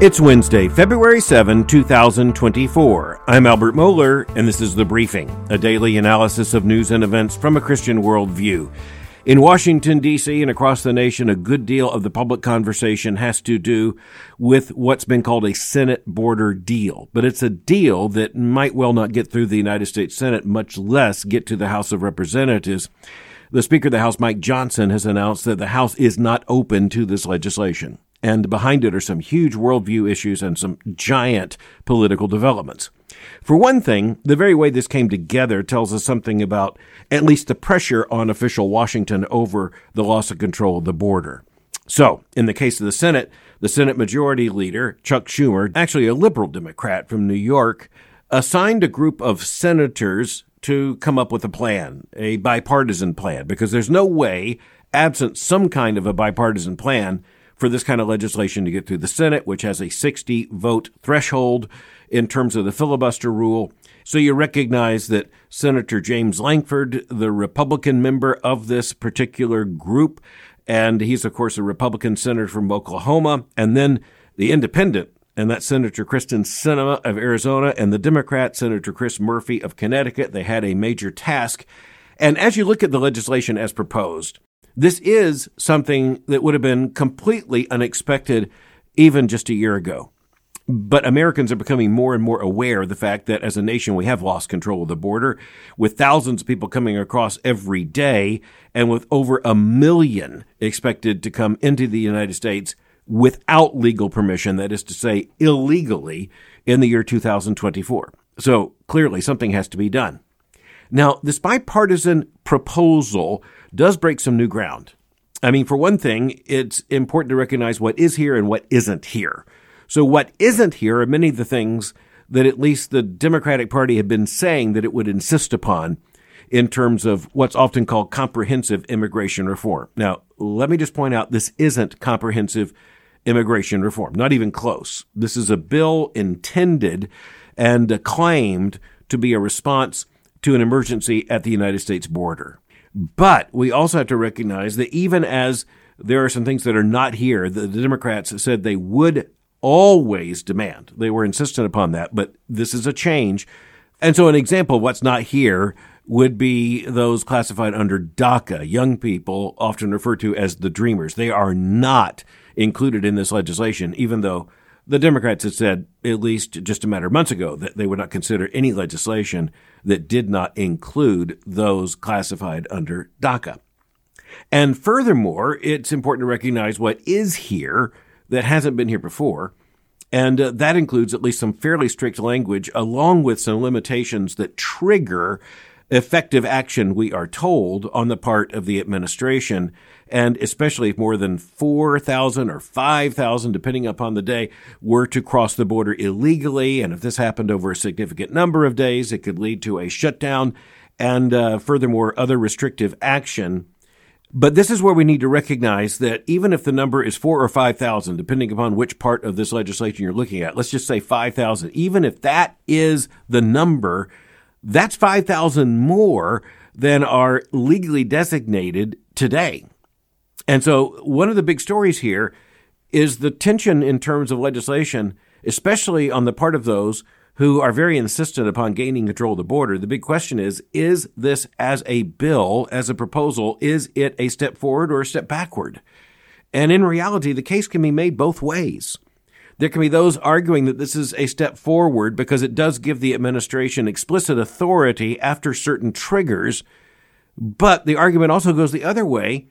It's Wednesday, February 7, 2024. I'm Albert Mohler, and this is The Briefing, a daily analysis of news and events from a Christian worldview. In Washington, D.C., and across the nation, a good deal of the public conversation has to do with what's been called a Senate border deal. But it's a deal that might well not get through the United States Senate, much less get to the House of Representatives. The Speaker of the House, Mike Johnson, has announced that the House is not open to this legislation. And behind it are some huge worldview issues and some giant political developments. For one thing, the very way this came together tells us something about at least the pressure on official Washington over the loss of control of the border. So, in the case of the Senate, the Senate Majority Leader, Chuck Schumer, actually a liberal Democrat from New York, assigned a group of senators to come up with a plan, a bipartisan plan, because there's no way, absent some kind of a bipartisan plan, for this kind of legislation to get through the Senate, which has a 60 vote threshold in terms of the filibuster rule. So you recognize that Senator James Lankford, the Republican member of this particular group, and he's, of course, a Republican senator from Oklahoma, and then the independent, and that's Senator Kyrsten Sinema of Arizona, and the Democrat, Senator Chris Murphy of Connecticut. They had a major task. And as you look at the legislation as proposed, this is something that would have been completely unexpected even just a year ago. But Americans are becoming more and more aware of the fact that as a nation, we have lost control of the border with thousands of people coming across every day and with over a million expected to come into the United States without legal permission. That is to say, illegally in the year 2024. So clearly something has to be done. Now, this bipartisan proposal does break some new ground. I mean, for one thing, it's important to recognize what is here and what isn't here. So, what isn't here are many of the things that at least the Democratic Party had been saying that it would insist upon in terms of what's often called comprehensive immigration reform. Now, let me just point out this isn't comprehensive immigration reform, not even close. This is a bill intended and claimed to be a response to an emergency at the United States border. But we also have to recognize that even as there are some things that are not here, the, the Democrats said they would always demand. They were insistent upon that, but this is a change. And so an example of what's not here would be those classified under DACA, young people often referred to as the dreamers. They are not included in this legislation, even though the Democrats had said, at least just a matter of months ago, that they would not consider any legislation that did not include those classified under DACA. And furthermore, it's important to recognize what is here that hasn't been here before. And uh, that includes at least some fairly strict language, along with some limitations that trigger effective action, we are told, on the part of the administration and especially if more than 4,000 or 5,000, depending upon the day, were to cross the border illegally. And if this happened over a significant number of days, it could lead to a shutdown and uh, furthermore, other restrictive action. But this is where we need to recognize that even if the number is four or 5,000, depending upon which part of this legislation you're looking at, let's just say 5,000, even if that is the number, that's 5,000 more than are legally designated today. And so one of the big stories here is the tension in terms of legislation, especially on the part of those who are very insistent upon gaining control of the border. The big question is, is this as a bill, as a proposal, is it a step forward or a step backward? And in reality, the case can be made both ways. There can be those arguing that this is a step forward because it does give the administration explicit authority after certain triggers. But the argument also goes the other way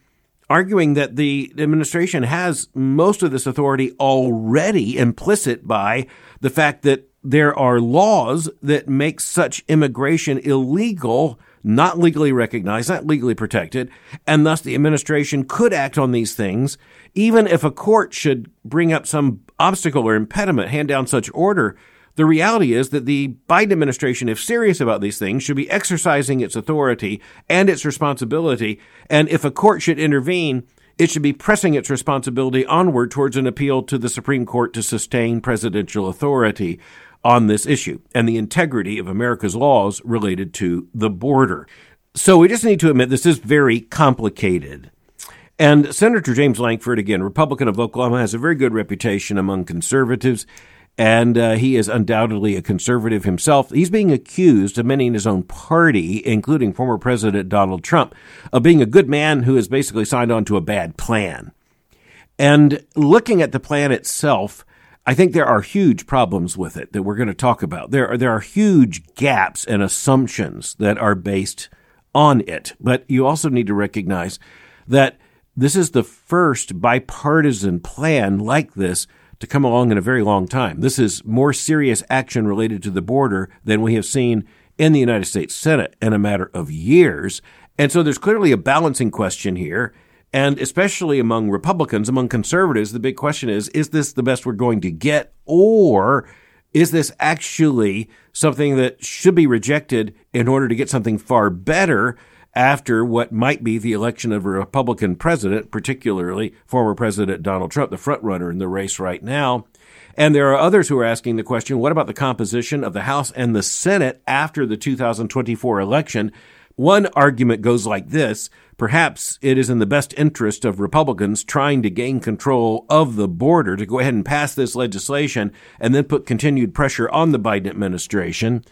arguing that the administration has most of this authority already implicit by the fact that there are laws that make such immigration illegal, not legally recognized, not legally protected, and thus the administration could act on these things, even if a court should bring up some obstacle or impediment, hand down such order the reality is that the Biden administration, if serious about these things, should be exercising its authority and its responsibility. And if a court should intervene, it should be pressing its responsibility onward towards an appeal to the Supreme Court to sustain presidential authority on this issue and the integrity of America's laws related to the border. So we just need to admit this is very complicated. And Senator James Lankford, again, Republican of Oklahoma, has a very good reputation among conservatives, and uh, he is undoubtedly a conservative himself. He's being accused of many in his own party, including former President Donald Trump, of being a good man who has basically signed on to a bad plan. And looking at the plan itself, I think there are huge problems with it that we're going to talk about. There are, there are huge gaps and assumptions that are based on it. But you also need to recognize that this is the first bipartisan plan like this to come along in a very long time. This is more serious action related to the border than we have seen in the United States Senate in a matter of years. And so there's clearly a balancing question here. And especially among Republicans, among conservatives, the big question is, is this the best we're going to get? Or is this actually something that should be rejected in order to get something far better after what might be the election of a Republican president, particularly former President Donald Trump, the frontrunner in the race right now? And there are others who are asking the question, what about the composition of the House and the Senate after the 2024 election? One argument goes like this. Perhaps it is in the best interest of Republicans trying to gain control of the border to go ahead and pass this legislation and then put continued pressure on the Biden administration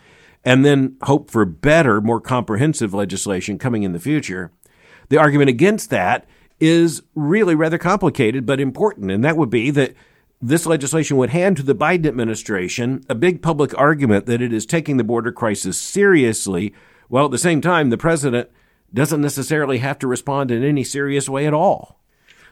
and then hope for better, more comprehensive legislation coming in the future. The argument against that is really rather complicated but important, and that would be that this legislation would hand to the Biden administration a big public argument that it is taking the border crisis seriously while at the same time, the president doesn't necessarily have to respond in any serious way at all.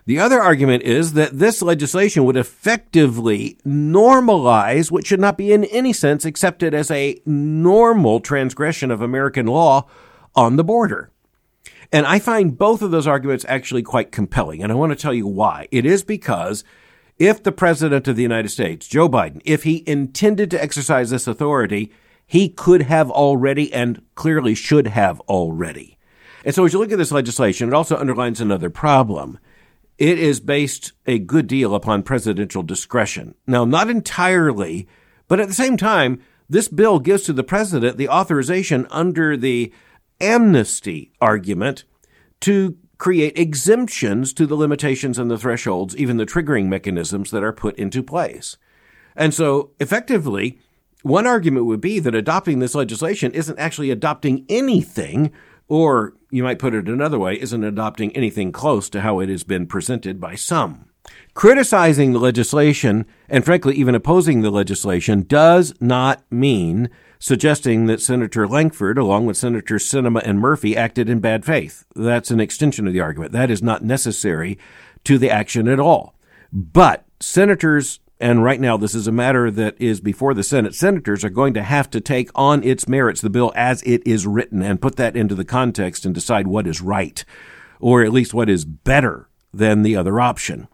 The other argument is that this legislation would effectively normalize what should not be in any sense accepted as a normal transgression of American law on the border. And I find both of those arguments actually quite compelling. And I want to tell you why. It is because if the President of the United States, Joe Biden, if he intended to exercise this authority, he could have already and clearly should have already. And so as you look at this legislation, it also underlines another problem. It is based a good deal upon presidential discretion. Now, not entirely, but at the same time, this bill gives to the president the authorization under the amnesty argument to create exemptions to the limitations and the thresholds, even the triggering mechanisms that are put into place. And so effectively, one argument would be that adopting this legislation isn't actually adopting anything, or you might put it another way, isn't adopting anything close to how it has been presented by some. Criticizing the legislation, and frankly, even opposing the legislation, does not mean suggesting that Senator Lankford, along with Senators Sinema and Murphy, acted in bad faith. That's an extension of the argument. That is not necessary to the action at all. But senators and right now, this is a matter that is before the Senate. Senators are going to have to take on its merits the bill as it is written and put that into the context and decide what is right, or at least what is better than the other option.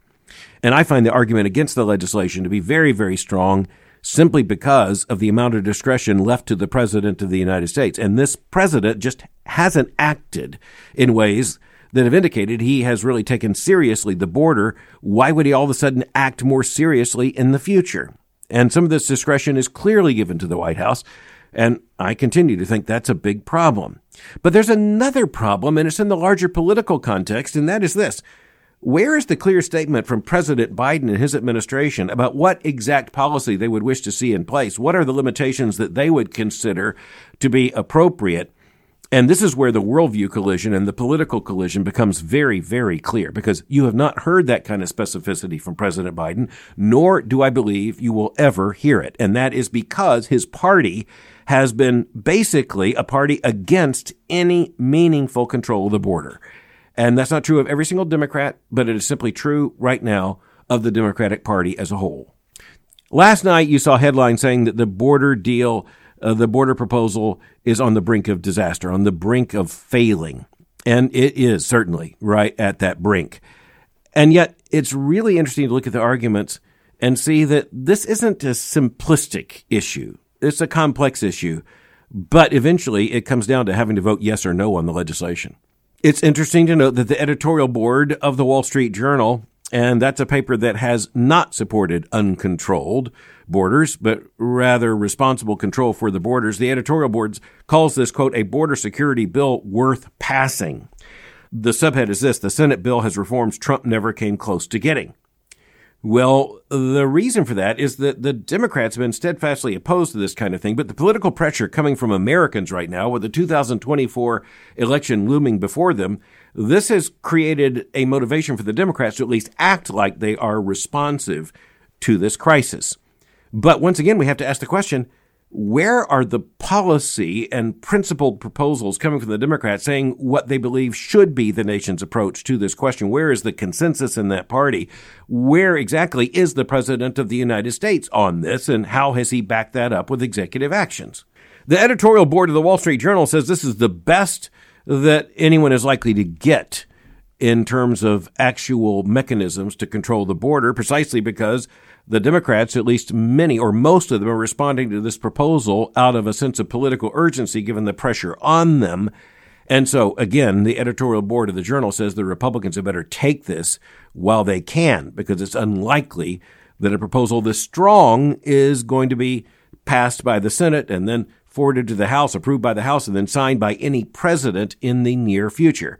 And I find the argument against the legislation to be very, very strong simply because of the amount of discretion left to the President of the United States. And this President just hasn't acted in ways that have indicated he has really taken seriously the border. Why would he all of a sudden act more seriously in the future? And some of this discretion is clearly given to the White House. And I continue to think that's a big problem. But there's another problem, and it's in the larger political context, and that is this. Where is the clear statement from President Biden and his administration about what exact policy they would wish to see in place? What are the limitations that they would consider to be appropriate and this is where the worldview collision and the political collision becomes very, very clear because you have not heard that kind of specificity from President Biden, nor do I believe you will ever hear it. And that is because his party has been basically a party against any meaningful control of the border. And that's not true of every single Democrat, but it is simply true right now of the Democratic Party as a whole. Last night, you saw headlines saying that the border deal uh, the border proposal is on the brink of disaster, on the brink of failing. And it is certainly right at that brink. And yet, it's really interesting to look at the arguments and see that this isn't a simplistic issue. It's a complex issue, but eventually it comes down to having to vote yes or no on the legislation. It's interesting to note that the editorial board of the Wall Street Journal, and that's a paper that has not supported uncontrolled, borders, but rather responsible control for the borders. The editorial board calls this, quote, a border security bill worth passing. The subhead is this The Senate bill has reforms Trump never came close to getting. Well, the reason for that is that the Democrats have been steadfastly opposed to this kind of thing, but the political pressure coming from Americans right now, with the 2024 election looming before them, this has created a motivation for the Democrats to at least act like they are responsive to this crisis. But once again, we have to ask the question where are the policy and principled proposals coming from the Democrats saying what they believe should be the nation's approach to this question? Where is the consensus in that party? Where exactly is the President of the United States on this, and how has he backed that up with executive actions? The editorial board of the Wall Street Journal says this is the best that anyone is likely to get in terms of actual mechanisms to control the border, precisely because the Democrats, at least many or most of them, are responding to this proposal out of a sense of political urgency given the pressure on them. And so, again, the editorial board of the journal says the Republicans had better take this while they can, because it's unlikely that a proposal this strong is going to be passed by the Senate and then forwarded to the House, approved by the House, and then signed by any president in the near future.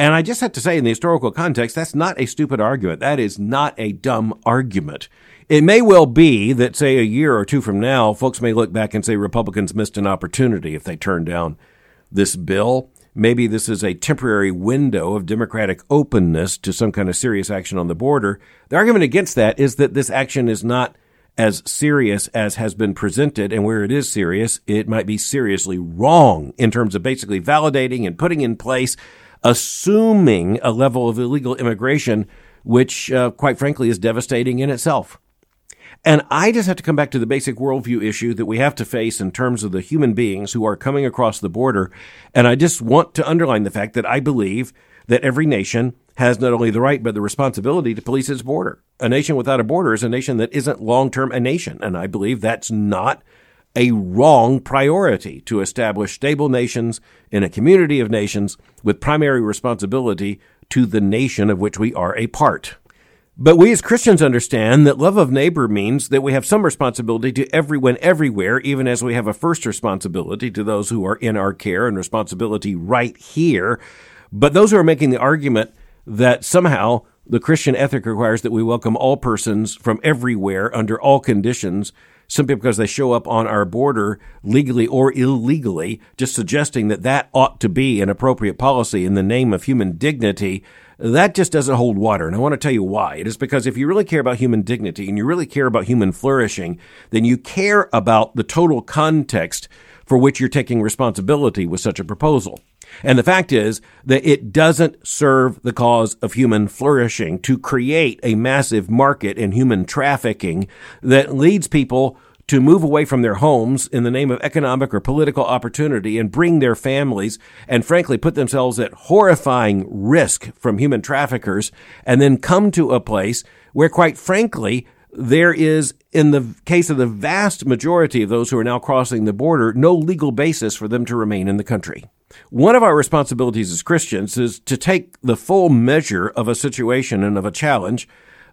And I just have to say, in the historical context, that's not a stupid argument. That is not a dumb argument. It may well be that, say, a year or two from now, folks may look back and say Republicans missed an opportunity if they turned down this bill. Maybe this is a temporary window of Democratic openness to some kind of serious action on the border. The argument against that is that this action is not as serious as has been presented, and where it is serious, it might be seriously wrong in terms of basically validating and putting in place assuming a level of illegal immigration, which, uh, quite frankly, is devastating in itself. And I just have to come back to the basic worldview issue that we have to face in terms of the human beings who are coming across the border. And I just want to underline the fact that I believe that every nation has not only the right, but the responsibility to police its border. A nation without a border is a nation that isn't long term a nation. And I believe that's not a wrong priority to establish stable nations in a community of nations with primary responsibility to the nation of which we are a part. But we as Christians understand that love of neighbor means that we have some responsibility to everyone everywhere, even as we have a first responsibility to those who are in our care and responsibility right here. But those who are making the argument that somehow the Christian ethic requires that we welcome all persons from everywhere under all conditions simply because they show up on our border legally or illegally, just suggesting that that ought to be an appropriate policy in the name of human dignity, that just doesn't hold water. And I want to tell you why. It is because if you really care about human dignity and you really care about human flourishing, then you care about the total context for which you're taking responsibility with such a proposal. And the fact is that it doesn't serve the cause of human flourishing to create a massive market in human trafficking that leads people to move away from their homes in the name of economic or political opportunity and bring their families and frankly put themselves at horrifying risk from human traffickers and then come to a place where quite frankly there is, in the case of the vast majority of those who are now crossing the border, no legal basis for them to remain in the country. One of our responsibilities as Christians is to take the full measure of a situation and of a challenge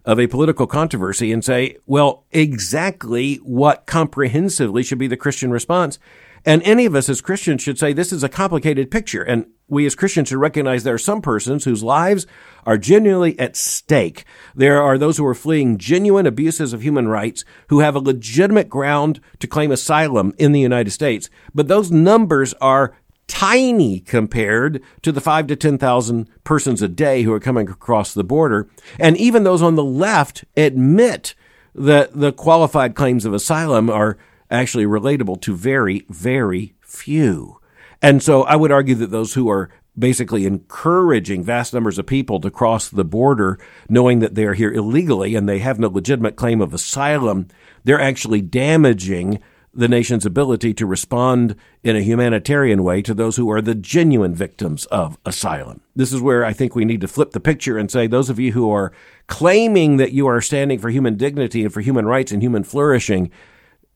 of a political controversy and say, well, exactly what comprehensively should be the Christian response. And any of us as Christians should say this is a complicated picture. And we as Christians should recognize there are some persons whose lives are genuinely at stake. There are those who are fleeing genuine abuses of human rights who have a legitimate ground to claim asylum in the United States. But those numbers are tiny compared to the five to 10,000 persons a day who are coming across the border. And even those on the left admit that the qualified claims of asylum are actually relatable to very, very few. And so I would argue that those who are basically encouraging vast numbers of people to cross the border knowing that they are here illegally and they have no legitimate claim of asylum, they're actually damaging the nation's ability to respond in a humanitarian way to those who are the genuine victims of asylum. This is where I think we need to flip the picture and say those of you who are claiming that you are standing for human dignity and for human rights and human flourishing,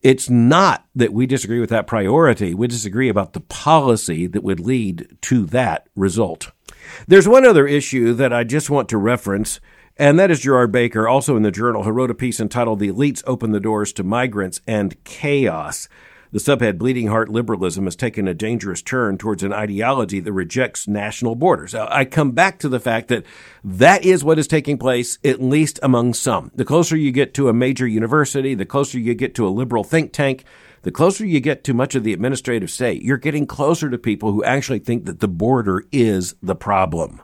it's not that we disagree with that priority. We disagree about the policy that would lead to that result. There's one other issue that I just want to reference and that is Gerard Baker, also in the Journal, who wrote a piece entitled The Elites Open the Doors to Migrants and Chaos. The subhead Bleeding Heart Liberalism has taken a dangerous turn towards an ideology that rejects national borders. I come back to the fact that that is what is taking place, at least among some. The closer you get to a major university, the closer you get to a liberal think tank, the closer you get to much of the administrative state, you're getting closer to people who actually think that the border is the problem.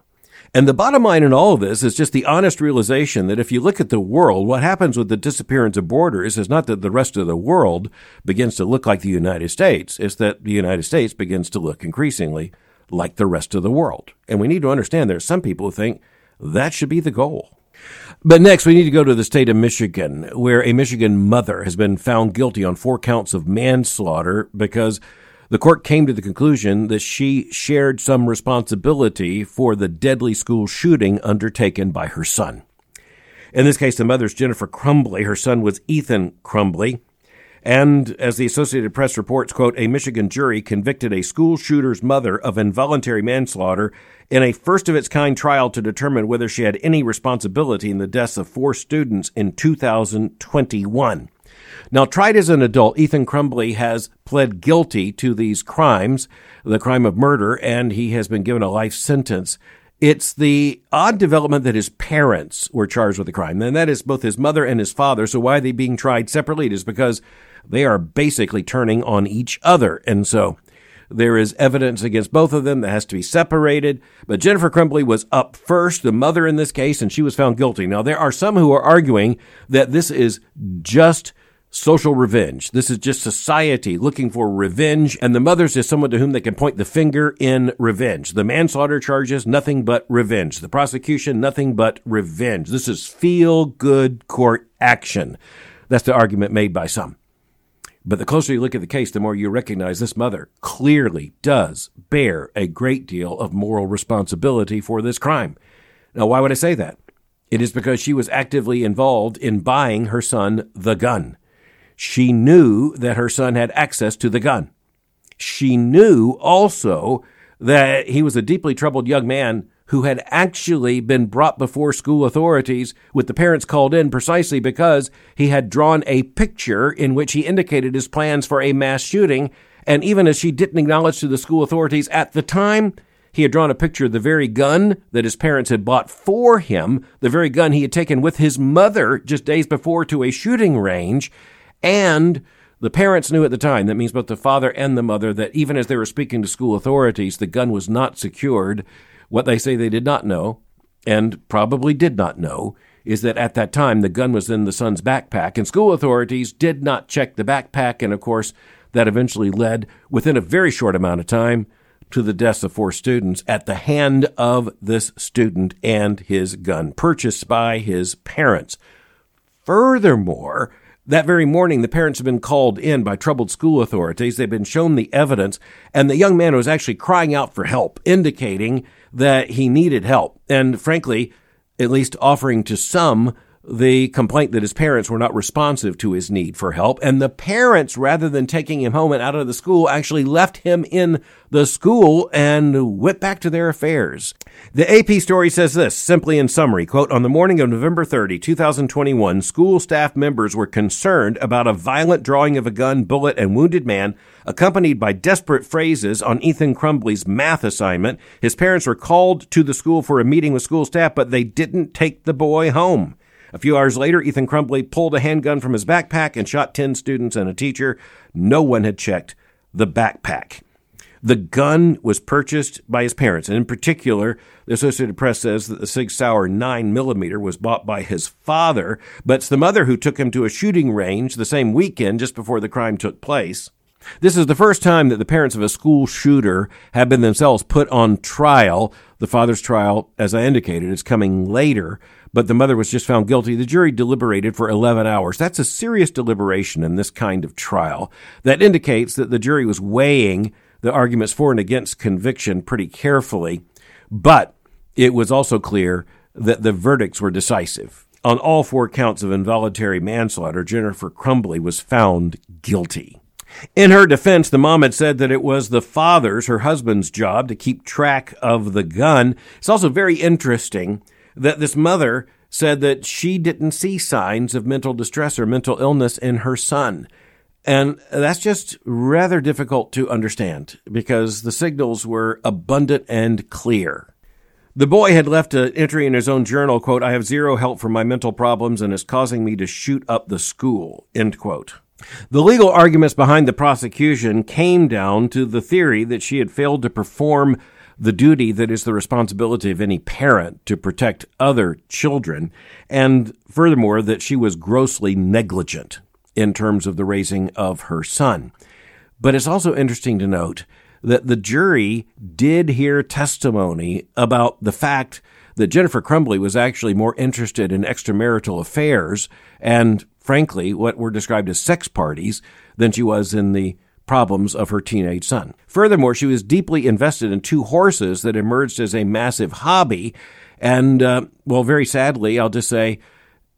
And the bottom line in all of this is just the honest realization that if you look at the world, what happens with the disappearance of borders is not that the rest of the world begins to look like the United States, it's that the United States begins to look increasingly like the rest of the world. And we need to understand there are some people who think that should be the goal. But next, we need to go to the state of Michigan, where a Michigan mother has been found guilty on four counts of manslaughter because the court came to the conclusion that she shared some responsibility for the deadly school shooting undertaken by her son. In this case, the mother's Jennifer Crumbley. Her son was Ethan Crumbley. And as the Associated Press reports, quote, a Michigan jury convicted a school shooter's mother of involuntary manslaughter in a first of its kind trial to determine whether she had any responsibility in the deaths of four students in 2021. Now, tried as an adult, Ethan Crumbley has pled guilty to these crimes, the crime of murder, and he has been given a life sentence. It's the odd development that his parents were charged with the crime, and that is both his mother and his father. So why are they being tried separately? It is because they are basically turning on each other. And so there is evidence against both of them that has to be separated. But Jennifer Crumbley was up first, the mother in this case, and she was found guilty. Now, there are some who are arguing that this is just social revenge. This is just society looking for revenge, and the mother's is someone to whom they can point the finger in revenge. The manslaughter charges, nothing but revenge. The prosecution, nothing but revenge. This is feel good court action. That's the argument made by some. But the closer you look at the case, the more you recognize this mother clearly does bear a great deal of moral responsibility for this crime. Now, why would I say that? It is because she was actively involved in buying her son the gun. She knew that her son had access to the gun. She knew also that he was a deeply troubled young man who had actually been brought before school authorities with the parents called in precisely because he had drawn a picture in which he indicated his plans for a mass shooting. And even as she didn't acknowledge to the school authorities at the time, he had drawn a picture of the very gun that his parents had bought for him, the very gun he had taken with his mother just days before to a shooting range. And the parents knew at the time, that means both the father and the mother, that even as they were speaking to school authorities, the gun was not secured. What they say they did not know, and probably did not know, is that at that time the gun was in the son's backpack, and school authorities did not check the backpack, and of course, that eventually led, within a very short amount of time, to the deaths of four students at the hand of this student and his gun, purchased by his parents. Furthermore, that very morning, the parents had been called in by troubled school authorities. They'd been shown the evidence, and the young man was actually crying out for help, indicating that he needed help. And frankly, at least offering to some the complaint that his parents were not responsive to his need for help. And the parents, rather than taking him home and out of the school, actually left him in the school and went back to their affairs. The AP story says this, simply in summary, quote, on the morning of November 30, 2021, school staff members were concerned about a violent drawing of a gun, bullet, and wounded man, accompanied by desperate phrases on Ethan Crumbley's math assignment. His parents were called to the school for a meeting with school staff, but they didn't take the boy home. A few hours later, Ethan Crumbley pulled a handgun from his backpack and shot 10 students and a teacher. No one had checked the backpack. The gun was purchased by his parents, and in particular, the Associated Press says that the Sig Sauer 9 millimeter was bought by his father, but it's the mother who took him to a shooting range the same weekend just before the crime took place. This is the first time that the parents of a school shooter have been themselves put on trial. The father's trial, as I indicated, is coming later but the mother was just found guilty. The jury deliberated for 11 hours. That's a serious deliberation in this kind of trial. That indicates that the jury was weighing the arguments for and against conviction pretty carefully, but it was also clear that the verdicts were decisive. On all four counts of involuntary manslaughter, Jennifer Crumbley was found guilty. In her defense, the mom had said that it was the father's, her husband's job to keep track of the gun. It's also very interesting that this mother said that she didn't see signs of mental distress or mental illness in her son. And that's just rather difficult to understand because the signals were abundant and clear. The boy had left an entry in his own journal, quote, I have zero help for my mental problems and it's causing me to shoot up the school, end quote. The legal arguments behind the prosecution came down to the theory that she had failed to perform the duty that is the responsibility of any parent to protect other children, and furthermore, that she was grossly negligent in terms of the raising of her son. But it's also interesting to note that the jury did hear testimony about the fact that Jennifer Crumbley was actually more interested in extramarital affairs and, frankly, what were described as sex parties than she was in the problems of her teenage son. Furthermore, she was deeply invested in two horses that emerged as a massive hobby. And, uh, well, very sadly, I'll just say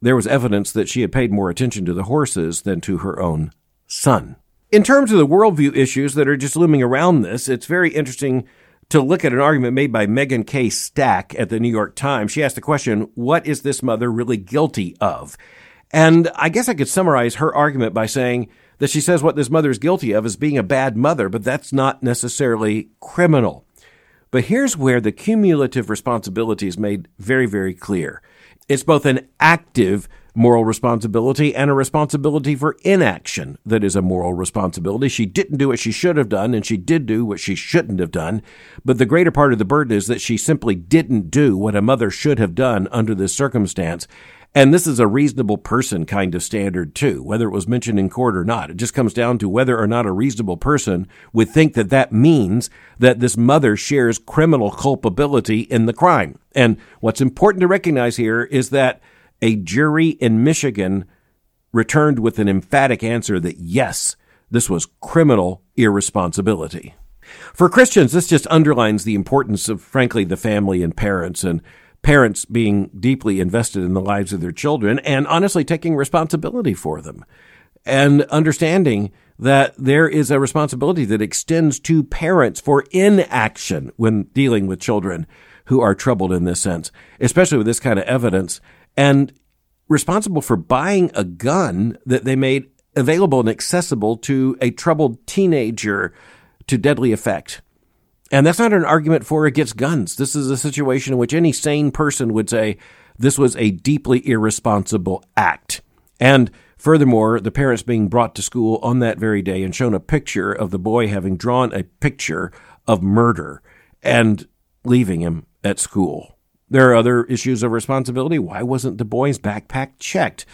there was evidence that she had paid more attention to the horses than to her own son. In terms of the worldview issues that are just looming around this, it's very interesting to look at an argument made by Megan K. Stack at the New York Times. She asked the question, what is this mother really guilty of? And I guess I could summarize her argument by saying that she says what this mother is guilty of is being a bad mother, but that's not necessarily criminal. But here's where the cumulative responsibility is made very, very clear. It's both an active moral responsibility and a responsibility for inaction that is a moral responsibility. She didn't do what she should have done, and she did do what she shouldn't have done. But the greater part of the burden is that she simply didn't do what a mother should have done under this circumstance. And this is a reasonable person kind of standard too, whether it was mentioned in court or not. It just comes down to whether or not a reasonable person would think that that means that this mother shares criminal culpability in the crime. And what's important to recognize here is that a jury in Michigan returned with an emphatic answer that yes, this was criminal irresponsibility. For Christians, this just underlines the importance of, frankly, the family and parents and parents being deeply invested in the lives of their children and honestly taking responsibility for them and understanding that there is a responsibility that extends to parents for inaction when dealing with children who are troubled in this sense, especially with this kind of evidence and responsible for buying a gun that they made available and accessible to a troubled teenager to deadly effect. And that's not an argument for or against guns. This is a situation in which any sane person would say this was a deeply irresponsible act. And furthermore, the parents being brought to school on that very day and shown a picture of the boy having drawn a picture of murder and leaving him at school. There are other issues of responsibility. Why wasn't the boy's backpack checked?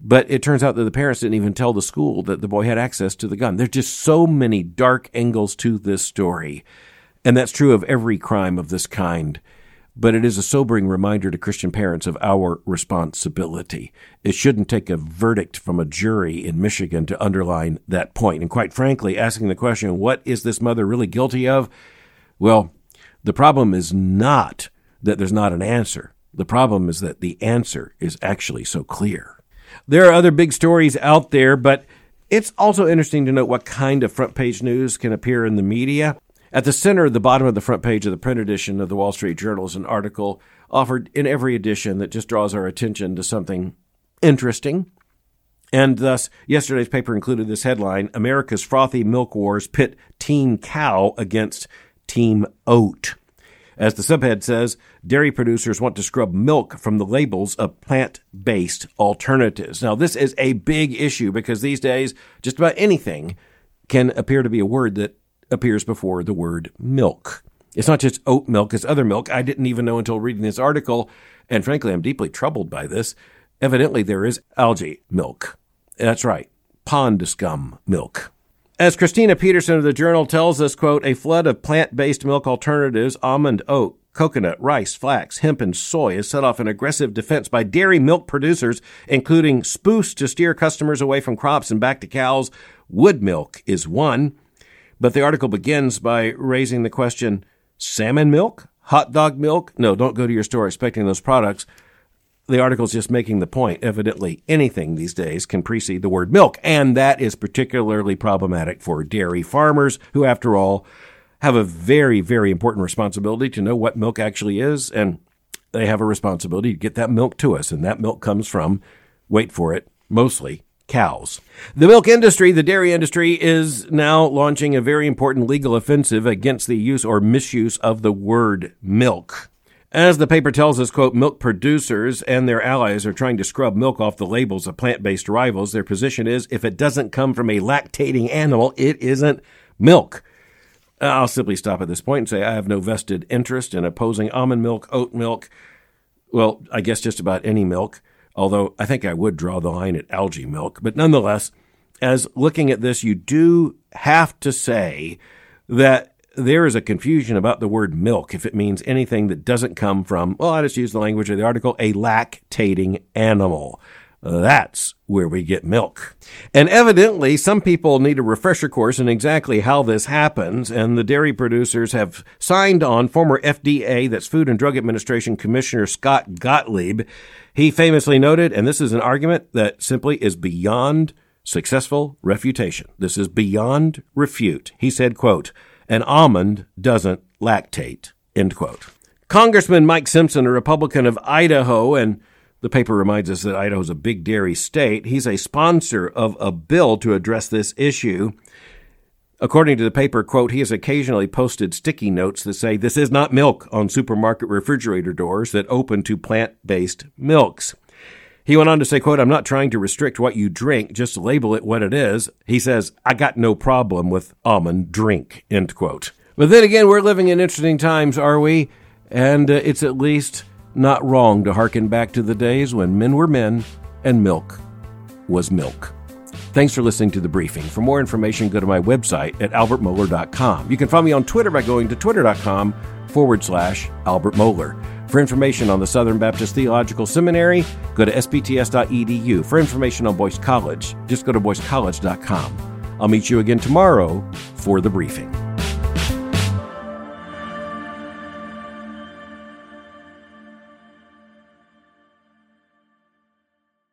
But it turns out that the parents didn't even tell the school that the boy had access to the gun. There's just so many dark angles to this story. And that's true of every crime of this kind. But it is a sobering reminder to Christian parents of our responsibility. It shouldn't take a verdict from a jury in Michigan to underline that point. And quite frankly, asking the question, what is this mother really guilty of? Well, the problem is not that there's not an answer. The problem is that the answer is actually so clear. There are other big stories out there, but it's also interesting to note what kind of front page news can appear in the media. At the center, the bottom of the front page of the print edition of the Wall Street Journal is an article offered in every edition that just draws our attention to something interesting. And thus, yesterday's paper included this headline America's frothy milk wars pit Team Cow against Team Oat. As the subhead says, dairy producers want to scrub milk from the labels of plant based alternatives. Now, this is a big issue because these days, just about anything can appear to be a word that appears before the word milk. It's not just oat milk, it's other milk. I didn't even know until reading this article, and frankly, I'm deeply troubled by this. Evidently, there is algae milk. That's right, pond scum milk. As Kristina Peterson of the Journal tells us, quote, a flood of plant-based milk alternatives, almond, oat, coconut, rice, flax, hemp, and soy has set off an aggressive defense by dairy milk producers, including spoofs to steer customers away from crops and back to cows. Wood milk is one. But the article begins by raising the question salmon milk? Hot dog milk? No, don't go to your store expecting those products. The article is just making the point. Evidently, anything these days can precede the word milk, and that is particularly problematic for dairy farmers who, after all, have a very, very important responsibility to know what milk actually is, and they have a responsibility to get that milk to us, and that milk comes from, wait for it, mostly cows. The milk industry, the dairy industry, is now launching a very important legal offensive against the use or misuse of the word milk. As the paper tells us, quote, milk producers and their allies are trying to scrub milk off the labels of plant-based rivals. Their position is if it doesn't come from a lactating animal, it isn't milk. Uh, I'll simply stop at this point and say I have no vested interest in opposing almond milk, oat milk, well, I guess just about any milk, although I think I would draw the line at algae milk. But nonetheless, as looking at this, you do have to say that there is a confusion about the word milk if it means anything that doesn't come from, well, I just use the language of the article, a lactating animal. That's where we get milk. And evidently, some people need a refresher course in exactly how this happens, and the dairy producers have signed on former FDA, that's Food and Drug Administration Commissioner Scott Gottlieb. He famously noted, and this is an argument that simply is beyond successful refutation. This is beyond refute. He said, quote, an almond doesn't lactate, end quote. Congressman Mike Simpson, a Republican of Idaho, and the paper reminds us that Idaho is a big dairy state. He's a sponsor of a bill to address this issue. According to the paper, quote, he has occasionally posted sticky notes that say this is not milk on supermarket refrigerator doors that open to plant-based milks. He went on to say, quote, I'm not trying to restrict what you drink, just label it what it is. He says, I got no problem with almond drink, end quote. But then again, we're living in interesting times, are we? And uh, it's at least not wrong to hearken back to the days when men were men and milk was milk. Thanks for listening to the briefing. For more information, go to my website at albertmohler.com. You can find me on Twitter by going to twitter.com forward slash Albert Mohler. For information on the Southern Baptist Theological Seminary, go to sbts.edu. For information on Boyce College, just go to boycecollege.com. I'll meet you again tomorrow for the briefing.